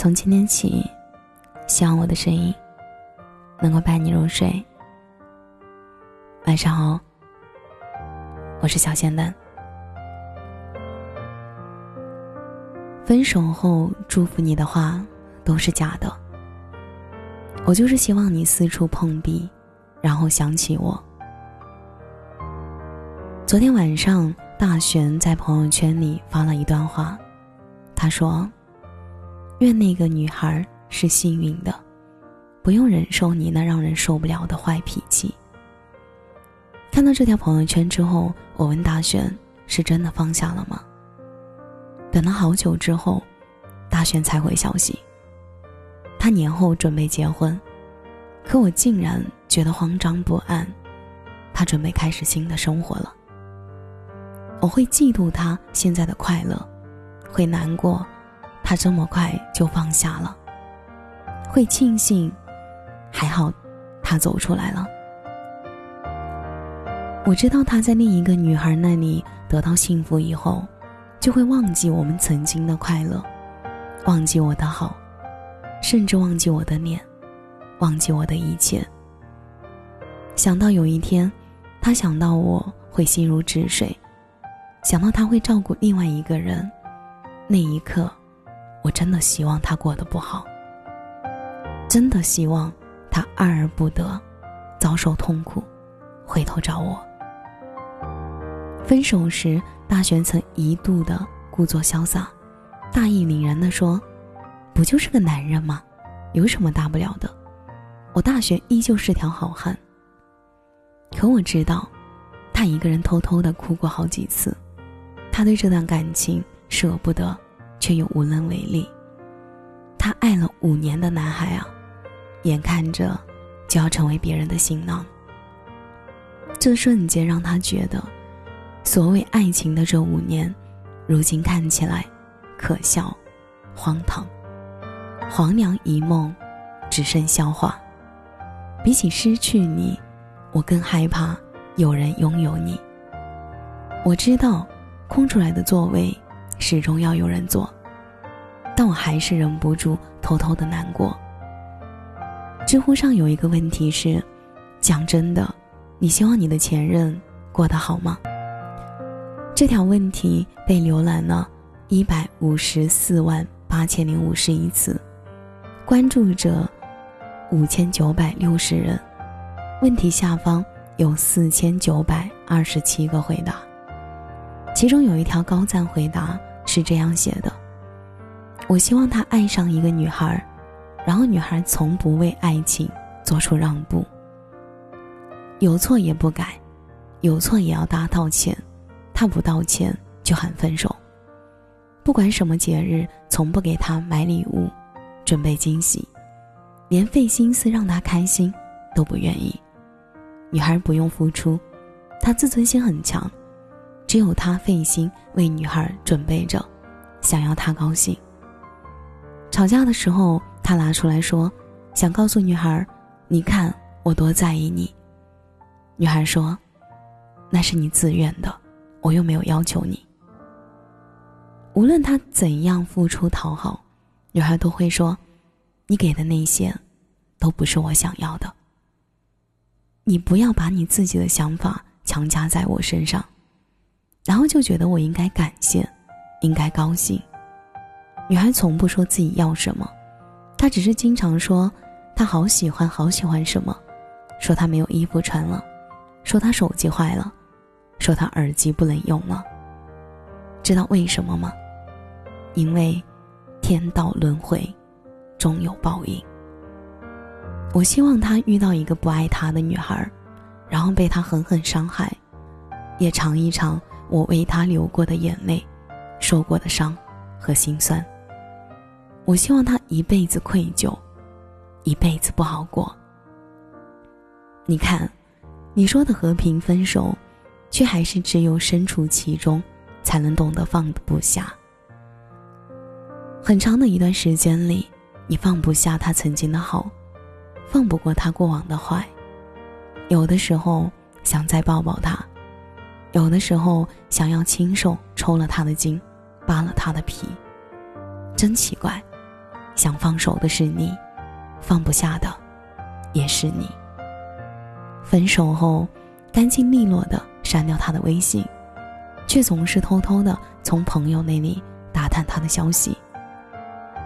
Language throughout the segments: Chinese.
从今天起，希望我的声音能够伴你入睡。晚上好，我是小仙丹。分手后祝福你的话都是假的，我就是希望你四处碰壁，然后想起我。昨天晚上，大璇在朋友圈里发了一段话，他说：“愿那个女孩是幸运的，不用忍受你那让人受不了的坏脾气。”看到这条朋友圈之后，我问大璇：“是真的放下了吗？”等了好久之后，大璇才回消息。他年后准备结婚，可我竟然觉得慌张不安。他准备开始新的生活了。我会嫉妒他现在的快乐，会难过，他这么快就放下了。会庆幸，还好，他走出来了。我知道他在另一个女孩那里得到幸福以后，就会忘记我们曾经的快乐，忘记我的好，甚至忘记我的脸，忘记我的一切。想到有一天，他想到我会心如止水。想到他会照顾另外一个人，那一刻，我真的希望他过得不好。真的希望他爱而不得，遭受痛苦，回头找我。分手时，大璇曾一度的故作潇洒，大义凛然的说：“不就是个男人吗？有什么大不了的？我大璇依旧是条好汉。”可我知道，他一个人偷偷的哭过好几次。他对这段感情舍不得，却又无能为力。他爱了五年的男孩啊，眼看着就要成为别人的新郎。这瞬间让他觉得，所谓爱情的这五年，如今看起来可笑、荒唐。黄粱一梦，只剩笑话。比起失去你，我更害怕有人拥有你。我知道。空出来的座位，始终要有人做，但我还是忍不住偷偷的难过。知乎上有一个问题是：讲真的，你希望你的前任过得好吗？这条问题被浏览了一百五十四万八千零五十一次，关注者五千九百六十人，问题下方有四千九百二十七个回答。其中有一条高赞回答是这样写的：“我希望他爱上一个女孩，然后女孩从不为爱情做出让步，有错也不改，有错也要大道歉，他不道歉就喊分手。不管什么节日，从不给他买礼物，准备惊喜，连费心思让他开心都不愿意。女孩不用付出，他自尊心很强。”只有他费心为女孩准备着，想要她高兴。吵架的时候，他拿出来说，想告诉女孩：“你看我多在意你。”女孩说：“那是你自愿的，我又没有要求你。”无论他怎样付出讨好，女孩都会说：“你给的那些，都不是我想要的。你不要把你自己的想法强加在我身上。”然后就觉得我应该感谢，应该高兴。女孩从不说自己要什么，她只是经常说她好喜欢好喜欢什么，说她没有衣服穿了，说她手机坏了，说她耳机不能用了。知道为什么吗？因为天道轮回，终有报应。我希望他遇到一个不爱他的女孩，然后被他狠狠伤害，也尝一尝。我为他流过的眼泪，受过的伤和心酸。我希望他一辈子愧疚，一辈子不好过。你看，你说的和平分手，却还是只有身处其中，才能懂得放不下。很长的一段时间里，你放不下他曾经的好，放不过他过往的坏，有的时候想再抱抱他。有的时候想要亲手抽了他的筋，扒了他的皮，真奇怪，想放手的是你，放不下的也是你。分手后，干净利落的删掉他的微信，却总是偷偷的从朋友那里打探他的消息。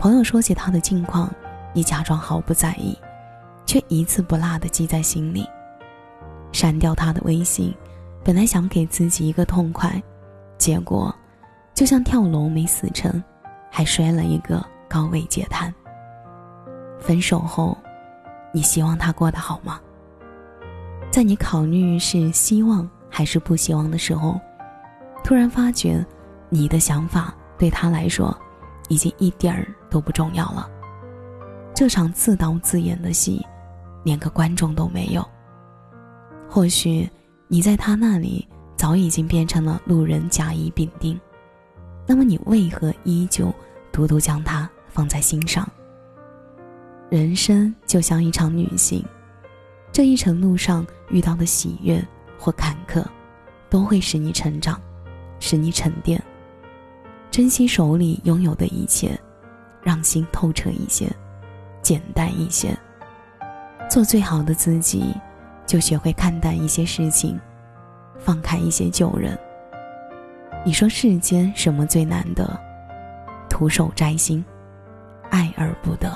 朋友说起他的近况，你假装毫不在意，却一字不落的记在心里。删掉他的微信，本来想给自己一个痛快，结果，就像跳楼没死成，还摔了一个高位截瘫。分手后，你希望他过得好吗？在你考虑是希望还是不希望的时候，突然发觉，你的想法对他来说，已经一点儿都不重要了。这场自导自演的戏，连个观众都没有。或许你在他那里早已经变成了路人甲乙丙丁，那么你为何依旧独独将他放在心上？人生就像一场旅行，这一程路上遇到的喜悦或坎坷，都会使你成长，使你沉淀。珍惜手里拥有的一切，让心透彻一些，简单一些，做最好的自己。就学会看淡一些事情，放开一些旧人。你说世间什么最难得？徒手摘星，爱而不得。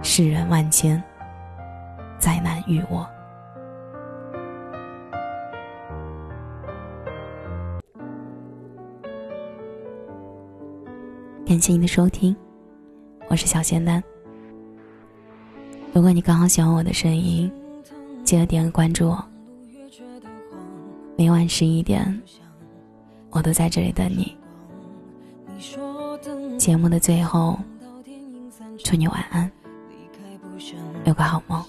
世人万千，再难遇我。感谢您的收听，我是小仙丹。如果你刚好喜欢我的声音。记得点个关注，每晚十一点，我都在这里等你。节目的最后，祝你晚安，有个好梦。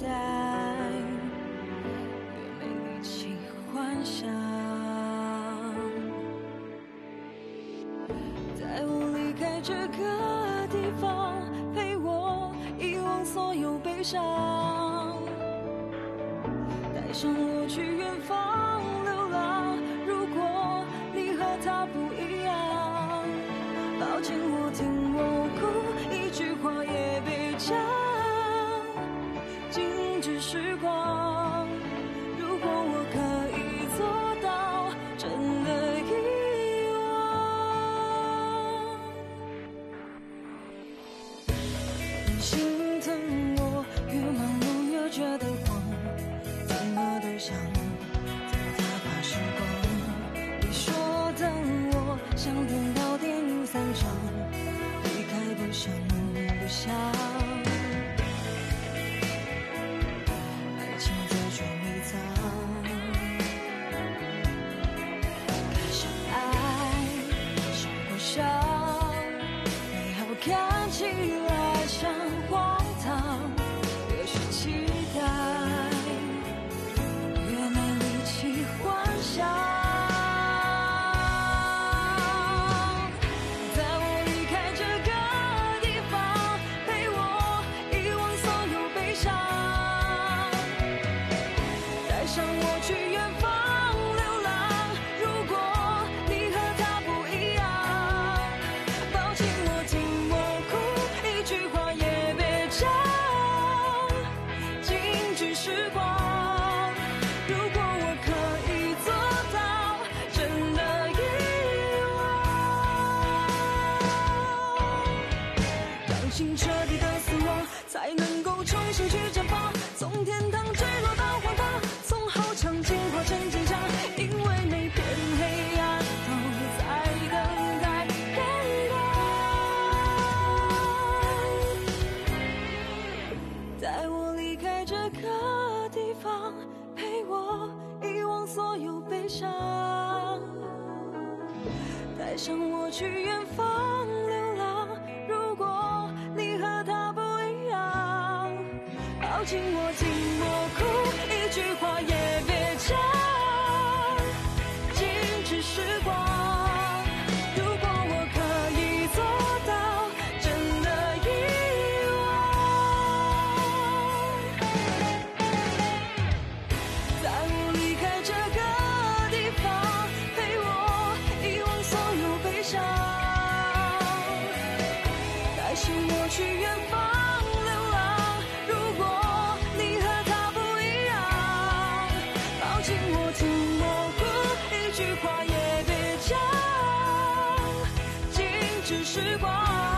待，越没力气幻想。带我离开这个地方，陪我遗忘所有悲伤，带上我去远想我去远方流浪。如果你和他不一样，抱紧我，紧我哭，一句话也别讲，静止时光。如果我可以做到，真的遗忘。我听我顾，一句话也别讲，静止时光。